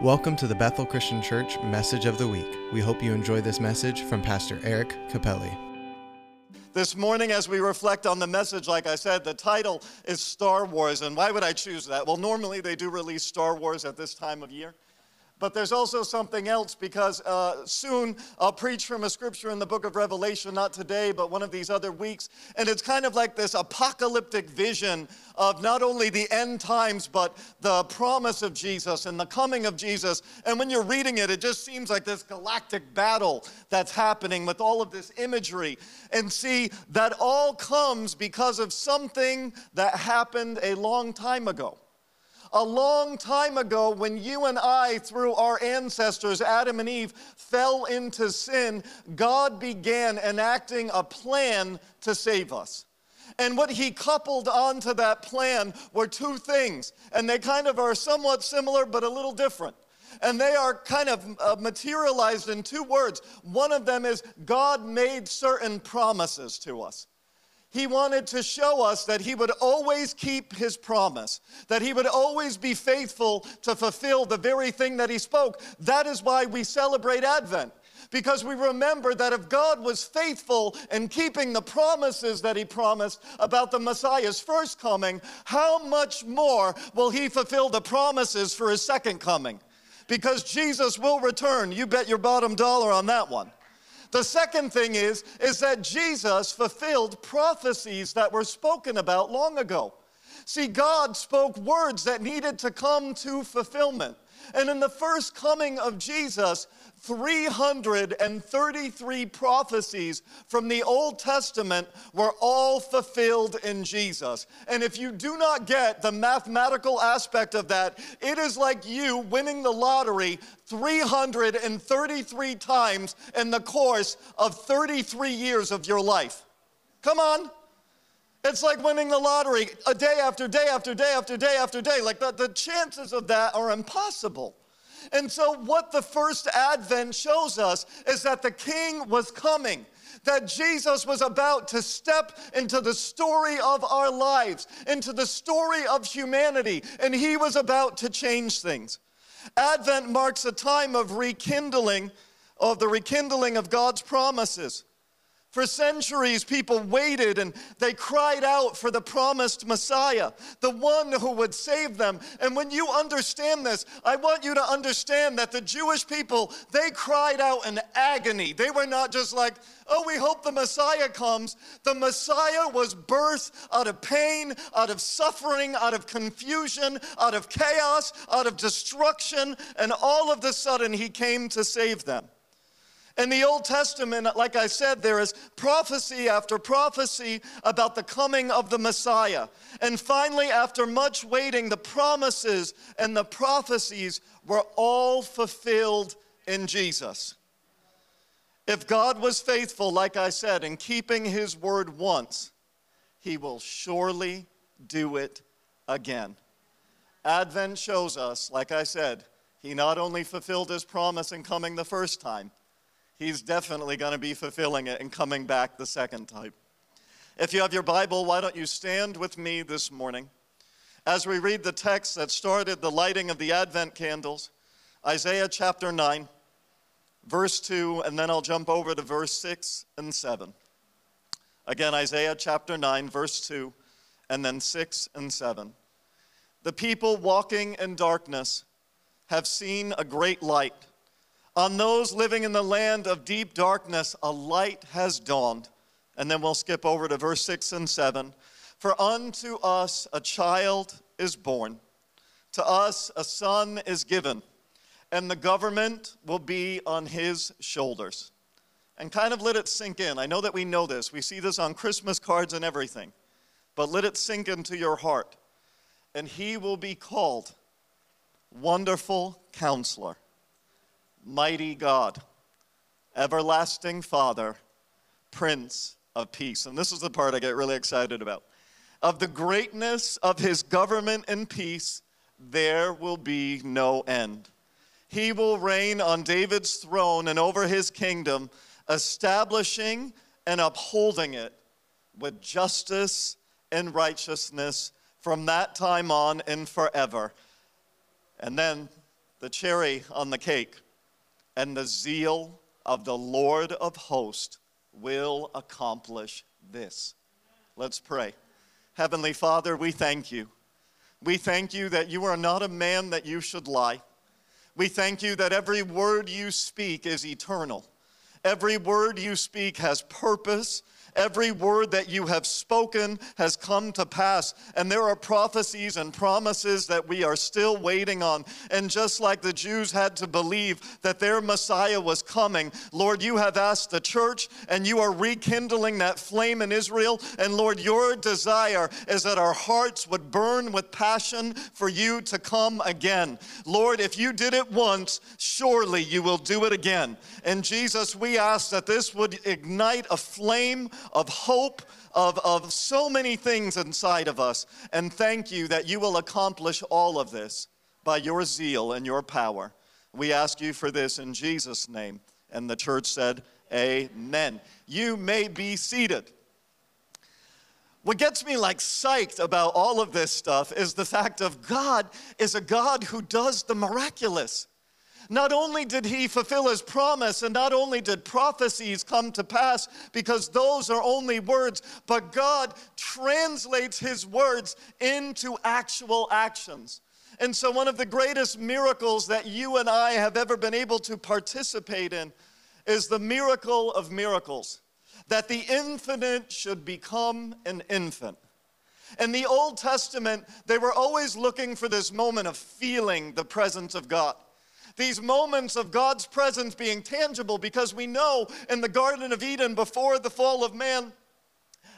Welcome to the Bethel Christian Church Message of the Week. We hope you enjoy this message from Pastor Eric Capelli. This morning, as we reflect on the message, like I said, the title is Star Wars. And why would I choose that? Well, normally they do release Star Wars at this time of year. But there's also something else because uh, soon I'll preach from a scripture in the book of Revelation, not today, but one of these other weeks. And it's kind of like this apocalyptic vision of not only the end times, but the promise of Jesus and the coming of Jesus. And when you're reading it, it just seems like this galactic battle that's happening with all of this imagery. And see, that all comes because of something that happened a long time ago. A long time ago, when you and I, through our ancestors, Adam and Eve, fell into sin, God began enacting a plan to save us. And what he coupled onto that plan were two things, and they kind of are somewhat similar but a little different. And they are kind of uh, materialized in two words. One of them is God made certain promises to us. He wanted to show us that He would always keep His promise, that He would always be faithful to fulfill the very thing that He spoke. That is why we celebrate Advent. Because we remember that if God was faithful in keeping the promises that He promised about the Messiah's first coming, how much more will He fulfill the promises for His second coming? Because Jesus will return. You bet your bottom dollar on that one. The second thing is, is that Jesus fulfilled prophecies that were spoken about long ago. See, God spoke words that needed to come to fulfillment. And in the first coming of Jesus, 333 prophecies from the Old Testament were all fulfilled in Jesus. And if you do not get the mathematical aspect of that, it is like you winning the lottery 333 times in the course of 33 years of your life. Come on. It's like winning the lottery a day after day after day after day after day. Like the, the chances of that are impossible. And so, what the first advent shows us is that the king was coming that Jesus was about to step into the story of our lives, into the story of humanity, and he was about to change things. Advent marks a time of rekindling, of the rekindling of God's promises. For centuries, people waited and they cried out for the promised Messiah, the one who would save them. And when you understand this, I want you to understand that the Jewish people, they cried out in agony. They were not just like, oh, we hope the Messiah comes. The Messiah was birthed out of pain, out of suffering, out of confusion, out of chaos, out of destruction, and all of a sudden, he came to save them. In the Old Testament, like I said, there is prophecy after prophecy about the coming of the Messiah. And finally, after much waiting, the promises and the prophecies were all fulfilled in Jesus. If God was faithful, like I said, in keeping his word once, he will surely do it again. Advent shows us, like I said, he not only fulfilled his promise in coming the first time, he's definitely going to be fulfilling it and coming back the second time. If you have your Bible, why don't you stand with me this morning as we read the text that started the lighting of the Advent candles, Isaiah chapter 9, verse 2, and then I'll jump over to verse 6 and 7. Again, Isaiah chapter 9, verse 2, and then 6 and 7. The people walking in darkness have seen a great light. On those living in the land of deep darkness, a light has dawned. And then we'll skip over to verse 6 and 7. For unto us a child is born, to us a son is given, and the government will be on his shoulders. And kind of let it sink in. I know that we know this, we see this on Christmas cards and everything, but let it sink into your heart. And he will be called Wonderful Counselor mighty God, everlasting Father, Prince of Peace. And this is the part I get really excited about. Of the greatness of his government and peace, there will be no end. He will reign on David's throne and over his kingdom, establishing and upholding it with justice and righteousness from that time on and forever. And then the cherry on the cake. And the zeal of the Lord of hosts will accomplish this. Let's pray. Heavenly Father, we thank you. We thank you that you are not a man that you should lie. We thank you that every word you speak is eternal. Every word you speak has purpose Every word that you have spoken has come to pass. And there are prophecies and promises that we are still waiting on. And just like the Jews had to believe that their Messiah was coming, Lord, you have asked the church and you are rekindling that flame in Israel. And Lord, your desire is that our hearts would burn with passion for you to come again. Lord, if you did it once, surely you will do it again. And Jesus, we ask that this would ignite a flame of hope, of, of so many things inside of us. And thank you that you will accomplish all of this by your zeal and your power. We ask you for this in Jesus' name. And the church said, Amen. You may be seated. What gets me like psyched about all of this stuff is the fact of God is a God who does the miraculous. Not only did he fulfill his promise, and not only did prophecies come to pass, because those are only words, but God translates his words into actual actions. And so, one of the greatest miracles that you and I have ever been able to participate in is the miracle of miracles that the infinite should become an infant. In the Old Testament, they were always looking for this moment of feeling the presence of God these moments of God's presence being tangible because we know in the Garden of Eden before the fall of man,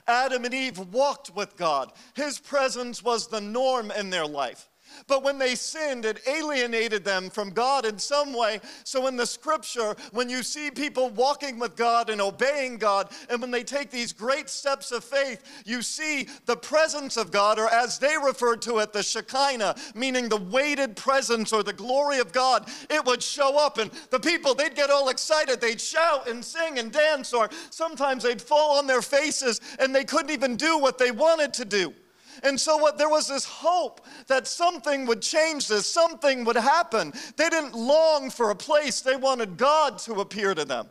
Adam and Eve walked with God. His presence was the norm in their life. But when they sinned, it alienated them from God in some way. So in the scripture, when you see people walking with God and obeying God, and when they take these great steps of faith, you see the presence of God, or as they referred to it, the Shekinah, meaning the weighted presence or the glory of God, it would show up. And the people, they'd get all excited. They'd shout and sing and dance, or sometimes they'd fall on their faces and they couldn't even do what they wanted to do. And so what there was this hope that something would change this, something would happen. They didn't long for a place, they wanted God to appear to them.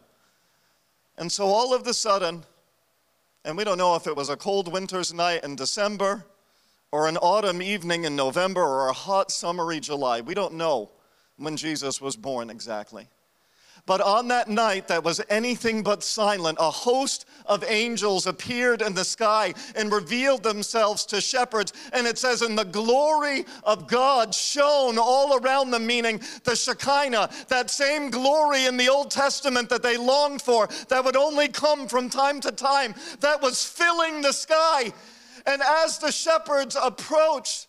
And so all of the sudden, and we don't know if it was a cold winter's night in December or an autumn evening in November or a hot summery July. We don't know when Jesus was born exactly. But on that night that was anything but silent, a host of angels appeared in the sky and revealed themselves to shepherds. And it says, And the glory of God shone all around them, meaning the Shekinah, that same glory in the Old Testament that they longed for, that would only come from time to time, that was filling the sky. And as the shepherds approached,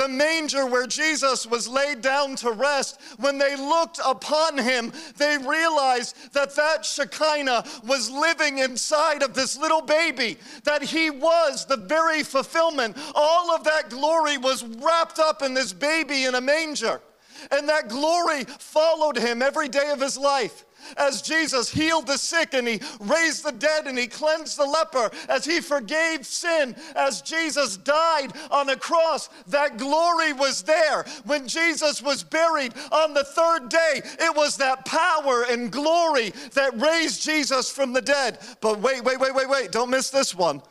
the manger where Jesus was laid down to rest, when they looked upon him, they realized that that Shekinah was living inside of this little baby, that he was the very fulfillment. All of that glory was wrapped up in this baby in a manger. And that glory followed him every day of his life as Jesus healed the sick and he raised the dead and he cleansed the leper, as he forgave sin, as Jesus died on a cross, that glory was there. When Jesus was buried on the third day, it was that power and glory that raised Jesus from the dead. But wait, wait, wait, wait, wait, don't miss this one.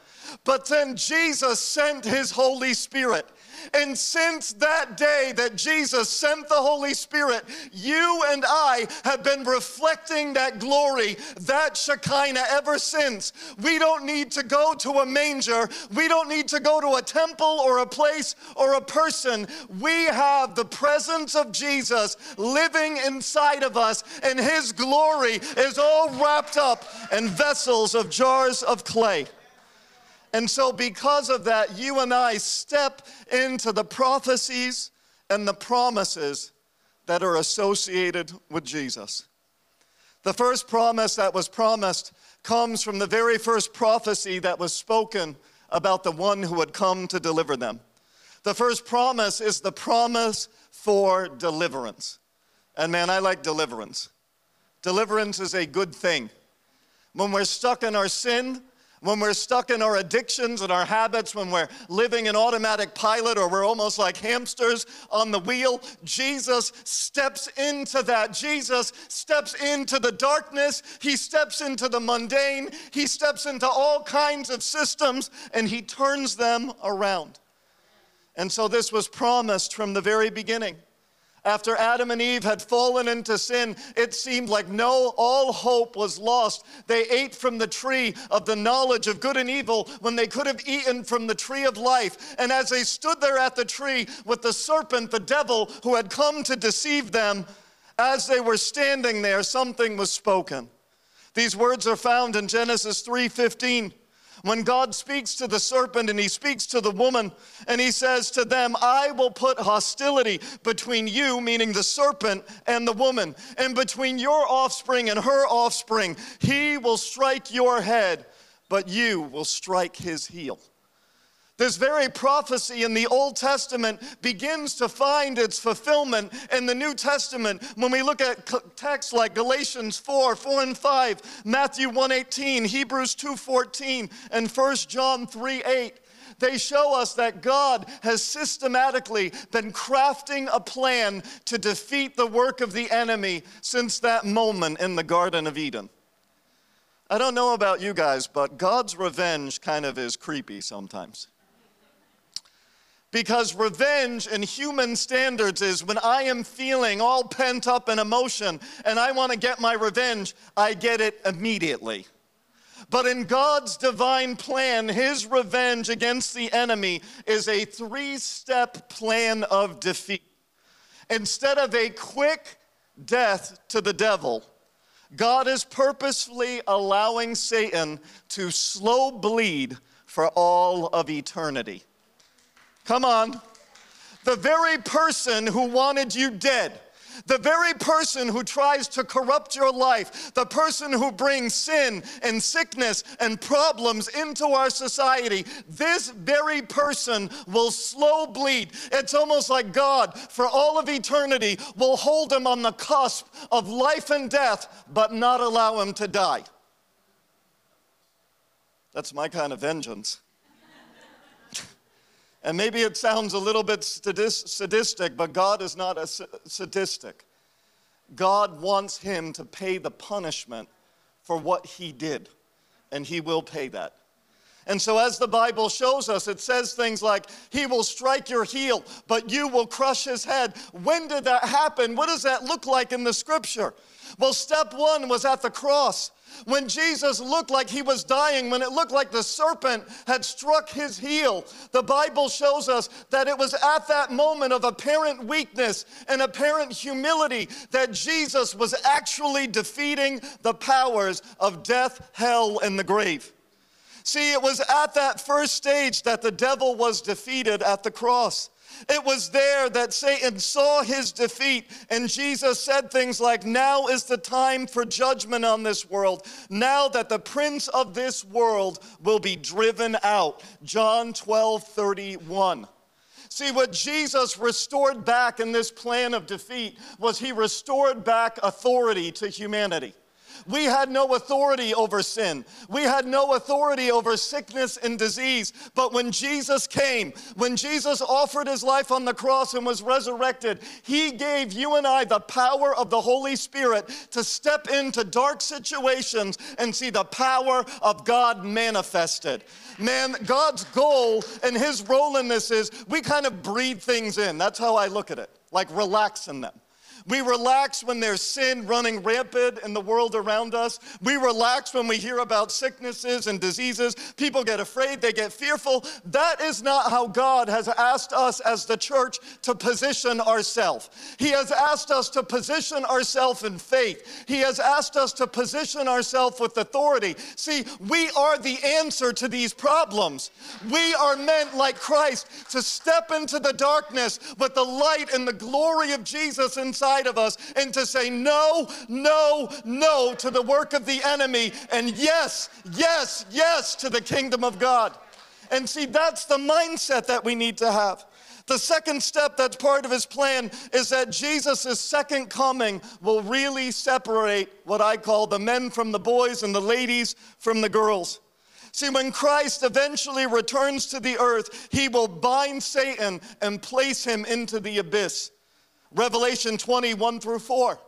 But then Jesus sent his Holy Spirit. And since that day that Jesus sent the Holy Spirit, you and I have been reflecting that glory, that Shekinah ever since. We don't need to go to a manger. We don't need to go to a temple or a place or a person. We have the presence of Jesus living inside of us, and His glory is all wrapped up in vessels of jars of clay. And so, because of that, you and I step into the prophecies and the promises that are associated with Jesus. The first promise that was promised comes from the very first prophecy that was spoken about the one who would come to deliver them. The first promise is the promise for deliverance. And man, I like deliverance. Deliverance is a good thing. When we're stuck in our sin, when we're stuck in our addictions and our habits, when we're living in automatic pilot or we're almost like hamsters on the wheel, Jesus steps into that. Jesus steps into the darkness. He steps into the mundane. He steps into all kinds of systems and he turns them around. And so this was promised from the very beginning. After Adam and Eve had fallen into sin, it seemed like no, all hope was lost. They ate from the tree of the knowledge of good and evil when they could have eaten from the tree of life. And as they stood there at the tree with the serpent, the devil, who had come to deceive them, as they were standing there, something was spoken. These words are found in Genesis 3:15. When God speaks to the serpent and he speaks to the woman, and he says to them, I will put hostility between you, meaning the serpent, and the woman, and between your offspring and her offspring. He will strike your head, but you will strike his heel. This very prophecy in the Old Testament begins to find its fulfillment in the New Testament when we look at texts like Galatians 4, 4 and 5, Matthew 1:18, Hebrews 2:14, and 1 John 3:8 they show us that God has systematically been crafting a plan to defeat the work of the enemy since that moment in the Garden of Eden. I don't know about you guys, but God's revenge kind of is creepy sometimes. Because revenge in human standards is when I am feeling all pent up in emotion and I want to get my revenge, I get it immediately. But in God's divine plan, his revenge against the enemy is a three step plan of defeat. Instead of a quick death to the devil, God is purposefully allowing Satan to slow bleed for all of eternity. Come on. The very person who wanted you dead, the very person who tries to corrupt your life, the person who brings sin and sickness and problems into our society, this very person will slow bleed. It's almost like God, for all of eternity, will hold him on the cusp of life and death, but not allow him to die. That's my kind of vengeance. And maybe it sounds a little bit sadistic, but God is not a sadistic. God wants him to pay the punishment for what he did, and he will pay that. And so, as the Bible shows us, it says things like, He will strike your heel, but you will crush his head. When did that happen? What does that look like in the scripture? Well, step one was at the cross. When Jesus looked like he was dying, when it looked like the serpent had struck his heel, the Bible shows us that it was at that moment of apparent weakness and apparent humility that Jesus was actually defeating the powers of death, hell, and the grave. See, it was at that first stage that the devil was defeated at the cross. It was there that Satan saw his defeat, and Jesus said things like, Now is the time for judgment on this world. Now that the prince of this world will be driven out. John 12 31. See, what Jesus restored back in this plan of defeat was he restored back authority to humanity. We had no authority over sin. We had no authority over sickness and disease. But when Jesus came, when Jesus offered his life on the cross and was resurrected, he gave you and I the power of the Holy Spirit to step into dark situations and see the power of God manifested. Man, God's goal and his role in this is we kind of breathe things in. That's how I look at it, like relax in them. We relax when there's sin running rampant in the world around us. We relax when we hear about sicknesses and diseases. People get afraid, they get fearful. That is not how God has asked us as the church to position ourselves. He has asked us to position ourselves in faith. He has asked us to position ourselves with authority. See, we are the answer to these problems. We are meant, like Christ, to step into the darkness with the light and the glory of Jesus inside inside of us and to say no, no, no to the work of the enemy and yes, yes, yes to the kingdom of God. And see, that's the mindset that we need to have. The second step that's part of his plan is that Jesus' second coming will really separate what I call the men from the boys and the ladies from the girls. See, when Christ eventually returns to the earth, he will bind Satan and place him into the abyss. Revelation 21 through 4.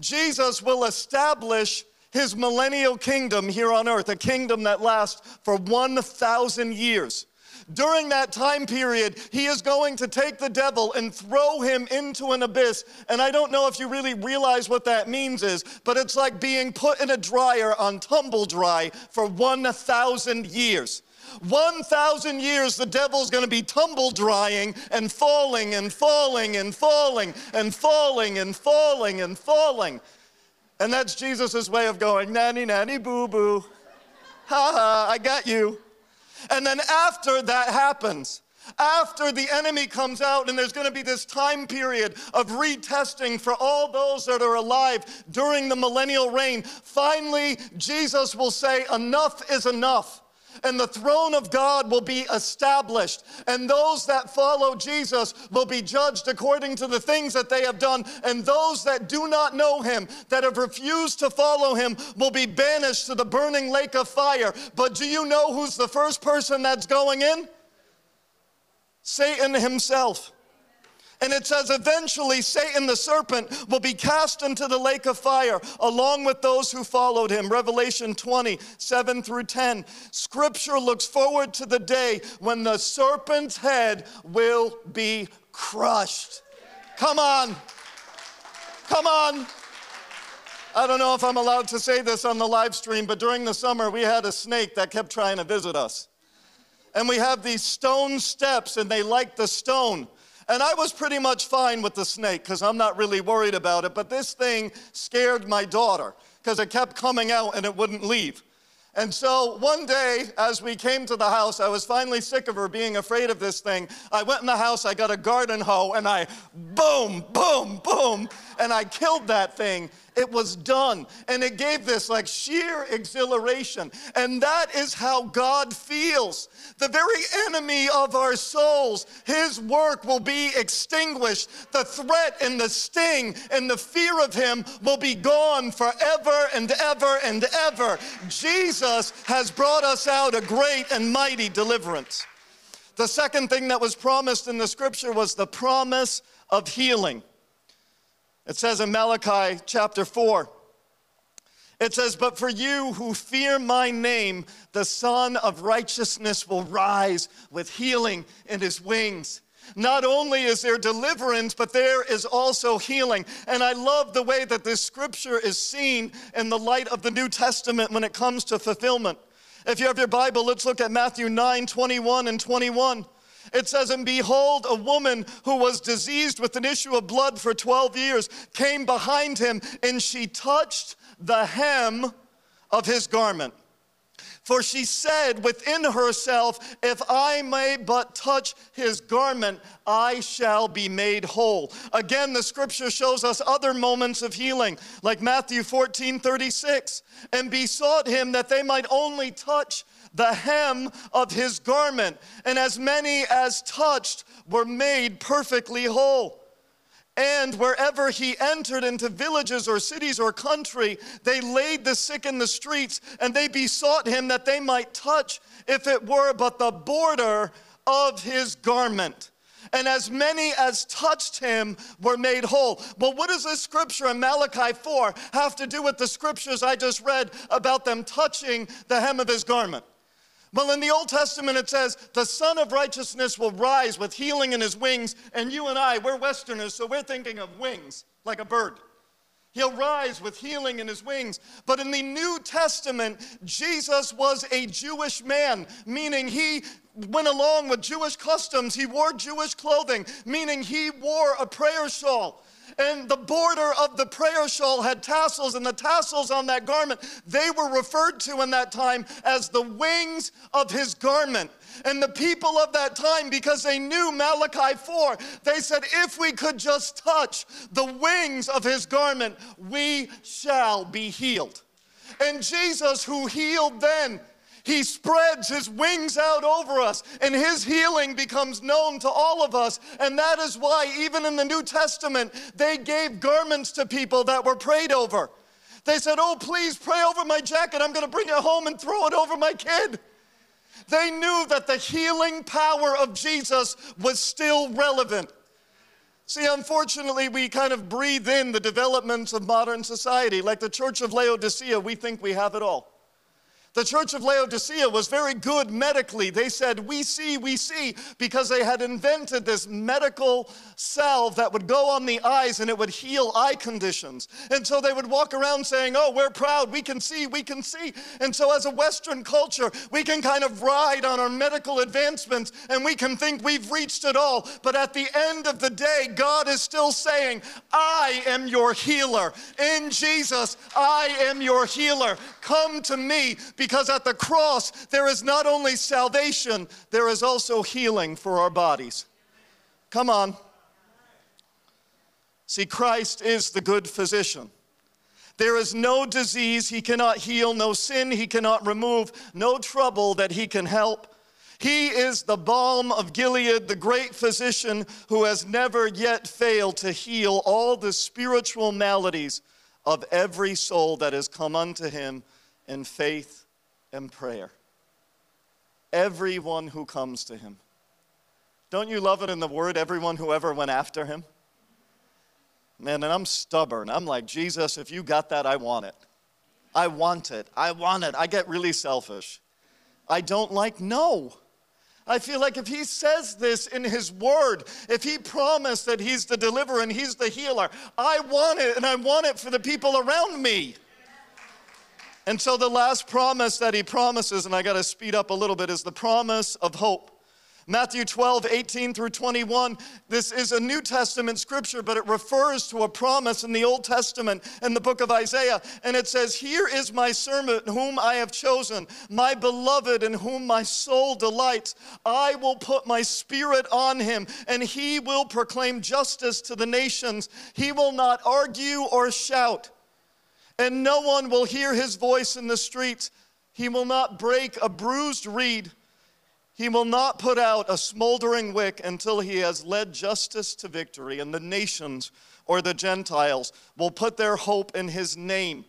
Jesus will establish his millennial kingdom here on earth, a kingdom that lasts for 1,000 years. During that time period, he is going to take the devil and throw him into an abyss. And I don't know if you really realize what that means is, but it's like being put in a dryer on tumble dry for 1,000 years. 1,000 years, the devil's gonna be tumble drying and falling and falling and falling and falling and falling and falling. And that's Jesus' way of going, nanny, nanny, boo boo. Ha ha, I got you. And then after that happens, after the enemy comes out, and there's going to be this time period of retesting for all those that are alive during the millennial reign, finally, Jesus will say, Enough is enough and the throne of God will be established. And those that follow Jesus will be judged according to the things that they have done. And those that do not know him, that have refused to follow him, will be banished to the burning lake of fire. But do you know who's the first person that's going in? Satan himself. And it says, eventually Satan the serpent will be cast into the lake of fire along with those who followed him. Revelation 20, 7 through 10. Scripture looks forward to the day when the serpent's head will be crushed. Come on. Come on. I don't know if I'm allowed to say this on the live stream, but during the summer we had a snake that kept trying to visit us. And we have these stone steps, and they like the stone. And I was pretty much fine with the snake because I'm not really worried about it. But this thing scared my daughter because it kept coming out and it wouldn't leave. And so one day, as we came to the house, I was finally sick of her being afraid of this thing. I went in the house, I got a garden hoe, and I boom, boom, boom, and I killed that thing. It was done. And it gave this like sheer exhilaration. And that is how God feels. The very enemy of our souls, his work will be extinguished. The threat and the sting and the fear of him will be gone forever and ever and ever. Jesus has brought us out a great and mighty deliverance. The second thing that was promised in the scripture was the promise of healing. It says in Malachi chapter 4, it says, But for you who fear my name, the Son of Righteousness will rise with healing in his wings. Not only is there deliverance, but there is also healing. And I love the way that this scripture is seen in the light of the New Testament when it comes to fulfillment. If you have your Bible, let's look at Matthew 9 21 and 21. It says, And behold, a woman who was diseased with an issue of blood for 12 years came behind him, and she touched the hem of his garment. For she said within herself, If I may but touch his garment, I shall be made whole. Again, the scripture shows us other moments of healing, like Matthew 14 36, and besought him that they might only touch the hem of his garment, and as many as touched were made perfectly whole. And wherever he entered into villages or cities or country, they laid the sick in the streets and they besought him that they might touch, if it were but the border of his garment. And as many as touched him were made whole. Well, what does this scripture in Malachi 4 have to do with the scriptures I just read about them touching the hem of his garment? Well, in the Old Testament, it says, the Son of Righteousness will rise with healing in his wings. And you and I, we're Westerners, so we're thinking of wings, like a bird. He'll rise with healing in his wings. But in the New Testament, Jesus was a Jewish man, meaning he went along with Jewish customs. He wore Jewish clothing, meaning he wore a prayer shawl and the border of the prayer shawl had tassels, and the tassels on that garment, they were referred to in that time as the wings of his garment. And the people of that time, because they knew Malachi 4, they said, if we could just touch the wings of his garment, we shall be healed. And Jesus, who healed then, he spreads his wings out over us, and his healing becomes known to all of us. And that is why, even in the New Testament, they gave garments to people that were prayed over. They said, Oh, please pray over my jacket. I'm going to bring it home and throw it over my kid. They knew that the healing power of Jesus was still relevant. See, unfortunately, we kind of breathe in the developments of modern society. Like the Church of Laodicea, we think we have it all. The church of Laodicea was very good medically. They said, We see, we see, because they had invented this medical salve that would go on the eyes and it would heal eye conditions. And so they would walk around saying, Oh, we're proud, we can see, we can see. And so, as a Western culture, we can kind of ride on our medical advancements and we can think we've reached it all. But at the end of the day, God is still saying, I am your healer. In Jesus, I am your healer. Come to me because at the cross, there is not only salvation, there is also healing for our bodies. Come on. See, Christ is the good physician. There is no disease he cannot heal, no sin he cannot remove, no trouble that he can help. He is the balm of Gilead, the great physician who has never yet failed to heal all the spiritual maladies of every soul that has come unto him in faith and prayer. Everyone who comes to him. Don't you love it in the word, everyone who ever went after him? Man, and I'm stubborn. I'm like, Jesus, if you got that, I want it. I want it. I want it. I get really selfish. I don't like no. I feel like if he says this in his word, if he promised that he's the deliverer and he's the healer, I want it and I want it for the people around me. And so the last promise that he promises, and I got to speed up a little bit, is the promise of hope. Matthew 12, 18 through 21. This is a New Testament scripture, but it refers to a promise in the Old Testament in the book of Isaiah. And it says, Here is my servant whom I have chosen, my beloved in whom my soul delights. I will put my spirit on him, and he will proclaim justice to the nations. He will not argue or shout and no one will hear his voice in the streets. He will not break a bruised reed. He will not put out a smoldering wick until he has led justice to victory, and the nations or the Gentiles will put their hope in his name.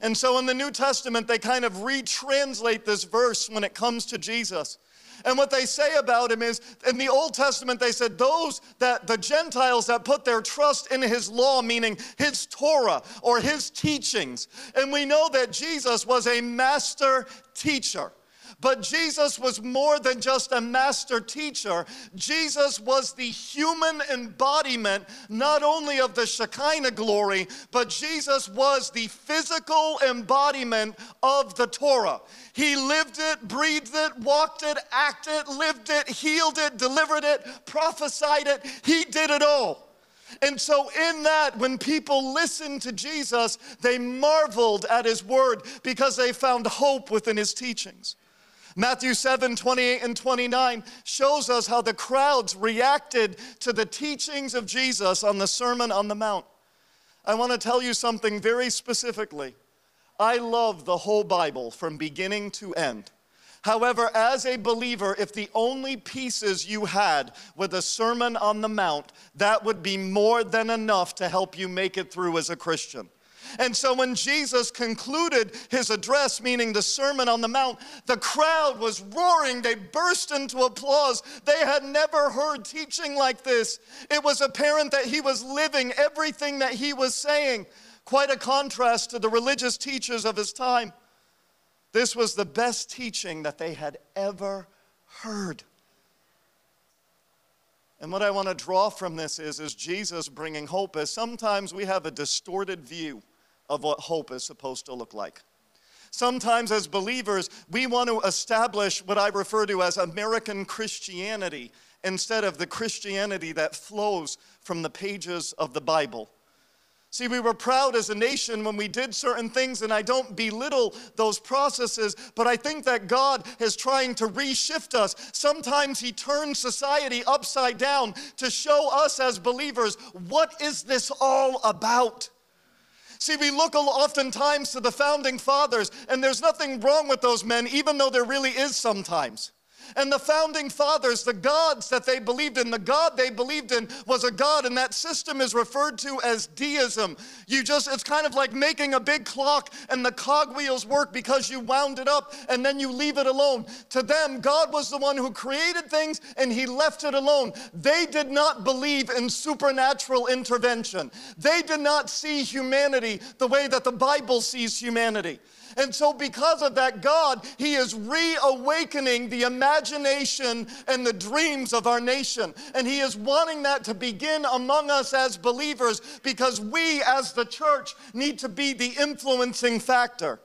And so in the New Testament, they kind of retranslate this verse when it comes to Jesus. And what they say about him is in the Old Testament, they said, those that the Gentiles that put their trust in his law, meaning his Torah or his teachings. And we know that Jesus was a master teacher. But Jesus was more than just a master teacher. Jesus was the human embodiment not only of the Shekinah glory, but Jesus was the physical embodiment of the Torah. He lived it, breathed it, walked it, acted, lived it, healed it, delivered it, prophesied it. He did it all. And so, in that, when people listened to Jesus, they marveled at his word because they found hope within his teachings. Matthew 7 28 and 29 shows us how the crowds reacted to the teachings of Jesus on the Sermon on the Mount. I want to tell you something very specifically. I love the whole Bible from beginning to end. However, as a believer, if the only pieces you had were the Sermon on the Mount, that would be more than enough to help you make it through as a Christian. And so when Jesus concluded his address, meaning the Sermon on the Mount, the crowd was roaring. They burst into applause. They had never heard teaching like this. It was apparent that he was living everything that he was saying. Quite a contrast to the religious teachers of his time. This was the best teaching that they had ever heard. And what I want to draw from this is, is Jesus bringing hope, as sometimes we have a distorted view of what hope is supposed to look like. Sometimes, as believers, we want to establish what I refer to as American Christianity instead of the Christianity that flows from the pages of the Bible. See, we were proud as a nation when we did certain things, and I don't belittle those processes, but I think that God is trying to reshift us. Sometimes He turns society upside down to show us as believers what is this all about? See, we look oftentimes to the founding fathers, and there's nothing wrong with those men, even though there really is sometimes. And the founding fathers, the gods that they believed in, the God they believed in was a God, and that system is referred to as deism. You just, it's kind of like making a big clock and the cogwheels work because you wound it up and then you leave it alone. To them, God was the one who created things and he left it alone. They did not believe in supernatural intervention, they did not see humanity the way that the Bible sees humanity. And so, because of that, God, He is reawakening the imagination and the dreams of our nation. And He is wanting that to begin among us as believers because we, as the church, need to be the influencing factor.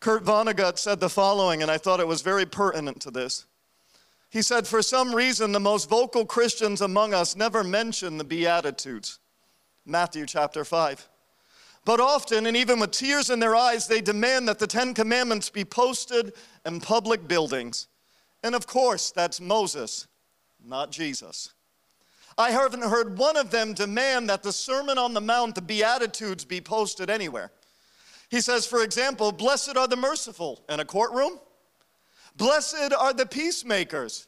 Kurt Vonnegut said the following, and I thought it was very pertinent to this. He said, For some reason, the most vocal Christians among us never mention the Beatitudes. Matthew chapter 5. But often, and even with tears in their eyes, they demand that the Ten Commandments be posted in public buildings. And of course, that's Moses, not Jesus. I haven't heard one of them demand that the Sermon on the Mount, the Beatitudes, be posted anywhere. He says, for example, Blessed are the merciful in a courtroom. Blessed are the peacemakers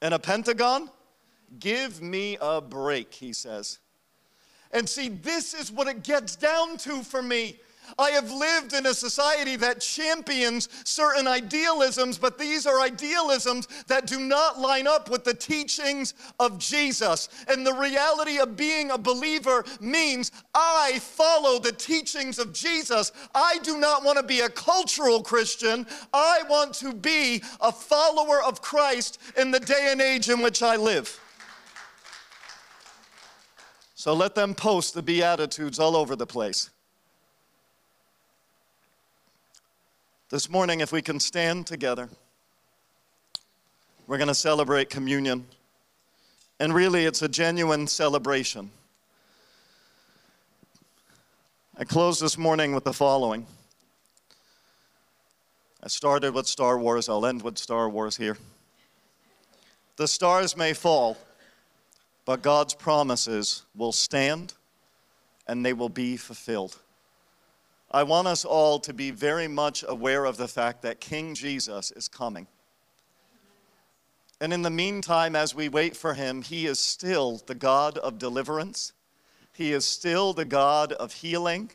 in a pentagon. Give me a break, he says. And see, this is what it gets down to for me. I have lived in a society that champions certain idealisms, but these are idealisms that do not line up with the teachings of Jesus. And the reality of being a believer means I follow the teachings of Jesus. I do not want to be a cultural Christian. I want to be a follower of Christ in the day and age in which I live. So let them post the Beatitudes all over the place. This morning, if we can stand together, we're going to celebrate communion. And really, it's a genuine celebration. I close this morning with the following. I started with Star Wars, I'll end with Star Wars here. The stars may fall but God's promises will stand and they will be fulfilled. I want us all to be very much aware of the fact that King Jesus is coming. And in the meantime, as we wait for him, he is still the God of deliverance. He is still the God of healing.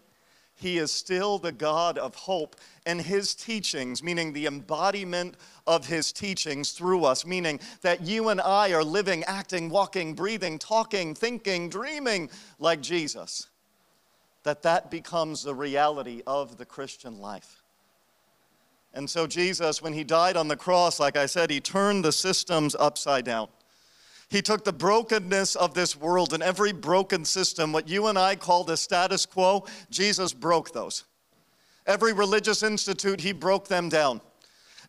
He is still the God of hope. And his teachings, meaning the embodiment of his teachings through us, meaning that you and I are living, acting, walking, breathing, talking, thinking, dreaming like Jesus, that that becomes the reality of the Christian life. And so, Jesus, when he died on the cross, like I said, he turned the systems upside down. He took the brokenness of this world and every broken system, what you and I call the status quo, Jesus broke those. Every religious institute, he broke them down.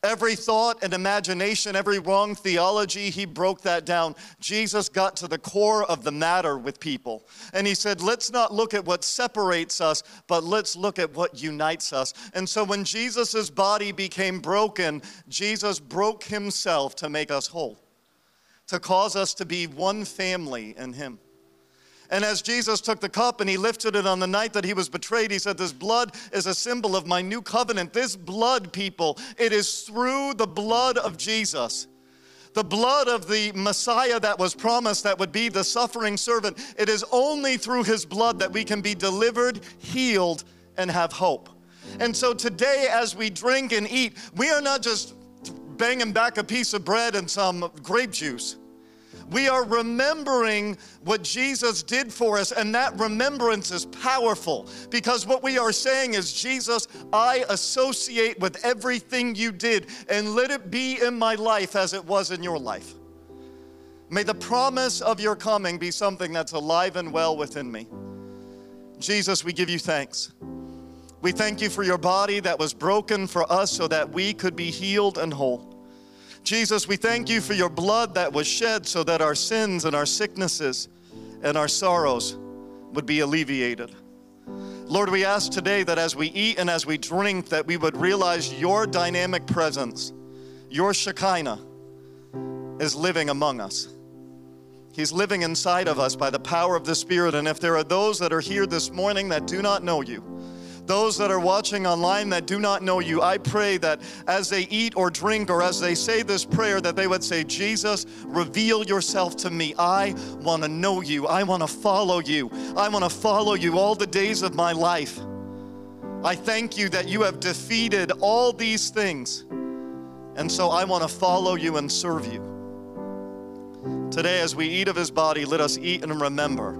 Every thought and imagination, every wrong theology, he broke that down. Jesus got to the core of the matter with people. And he said, let's not look at what separates us, but let's look at what unites us. And so when Jesus' body became broken, Jesus broke himself to make us whole to cause us to be one family in Him. And as Jesus took the cup and he lifted it on the night that he was betrayed, he said, This blood is a symbol of my new covenant. This blood, people, it is through the blood of Jesus. The blood of the Messiah that was promised, that would be the suffering servant. It is only through his blood that we can be delivered, healed, and have hope. And so today, as we drink and eat, we are not just banging back a piece of bread and some grape juice. We are remembering what Jesus did for us, and that remembrance is powerful because what we are saying is, Jesus, I associate with everything you did, and let it be in my life as it was in your life. May the promise of your coming be something that's alive and well within me. Jesus, we give you thanks. We thank you for your body that was broken for us so that we could be healed and whole. Jesus, we thank you for your blood that was shed so that our sins and our sicknesses and our sorrows would be alleviated. Lord, we ask today that as we eat and as we drink, that we would realize your dynamic presence, your Shekinah, is living among us. He's living inside of us by the power of the Spirit. And if there are those that are here this morning that do not know you, Those that are watching online that do not know you, I pray that as they eat or drink or as they say this prayer, that they would say, Jesus, reveal yourself to me. I want to know you. I want to follow you. I want to follow you all the days of my life. I thank you that you have defeated all these things. And so I want to follow you and serve you. Today, as we eat of his body, let us eat and remember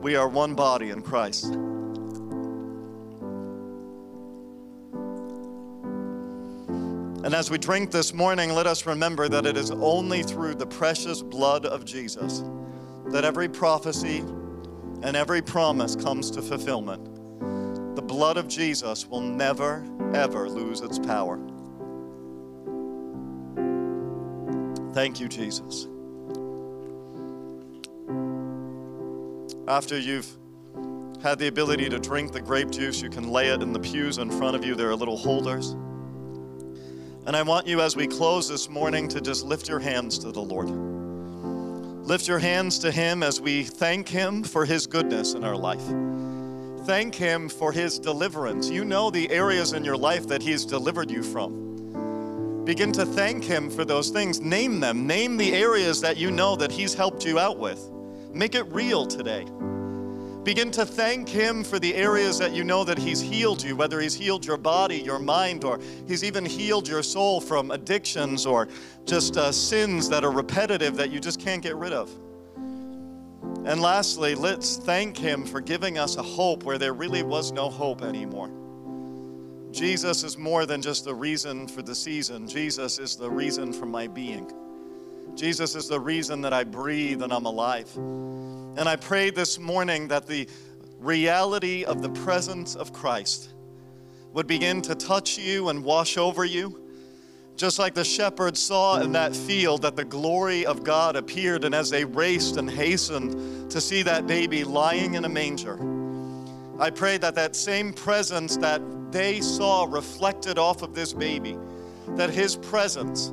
we are one body in Christ. And as we drink this morning, let us remember that it is only through the precious blood of Jesus that every prophecy and every promise comes to fulfillment. The blood of Jesus will never, ever lose its power. Thank you, Jesus. After you've had the ability to drink the grape juice, you can lay it in the pews in front of you. There are little holders. And I want you, as we close this morning, to just lift your hands to the Lord. Lift your hands to Him as we thank Him for His goodness in our life. Thank Him for His deliverance. You know the areas in your life that He's delivered you from. Begin to thank Him for those things. Name them. Name the areas that you know that He's helped you out with. Make it real today. Begin to thank Him for the areas that you know that He's healed you, whether He's healed your body, your mind, or He's even healed your soul from addictions or just uh, sins that are repetitive that you just can't get rid of. And lastly, let's thank Him for giving us a hope where there really was no hope anymore. Jesus is more than just the reason for the season, Jesus is the reason for my being. Jesus is the reason that I breathe and I'm alive. And I pray this morning that the reality of the presence of Christ would begin to touch you and wash over you. Just like the shepherds saw in that field that the glory of God appeared, and as they raced and hastened to see that baby lying in a manger, I pray that that same presence that they saw reflected off of this baby, that his presence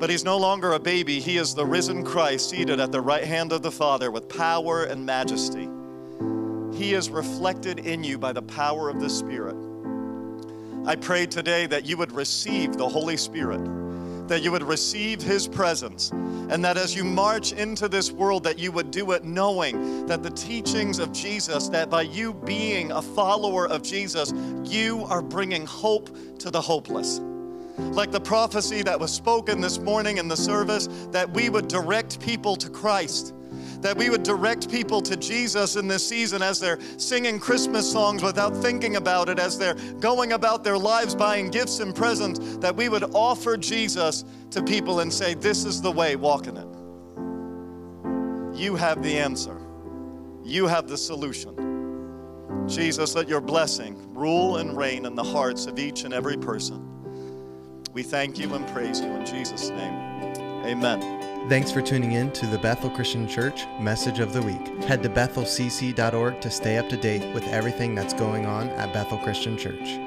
but he's no longer a baby. He is the risen Christ seated at the right hand of the Father with power and majesty. He is reflected in you by the power of the Spirit. I pray today that you would receive the Holy Spirit, that you would receive His presence, and that as you march into this world, that you would do it knowing that the teachings of Jesus, that by you being a follower of Jesus, you are bringing hope to the hopeless like the prophecy that was spoken this morning in the service, that we would direct people to Christ. That we would direct people to Jesus in this season as they're singing Christmas songs without thinking about it, as they're going about their lives buying gifts and presents, that we would offer Jesus to people and say, This is the way, walk in it. You have the answer, you have the solution. Jesus, let your blessing rule and reign in the hearts of each and every person. We thank you and praise you in Jesus' name. Amen. Thanks for tuning in to the Bethel Christian Church Message of the Week. Head to bethelcc.org to stay up to date with everything that's going on at Bethel Christian Church.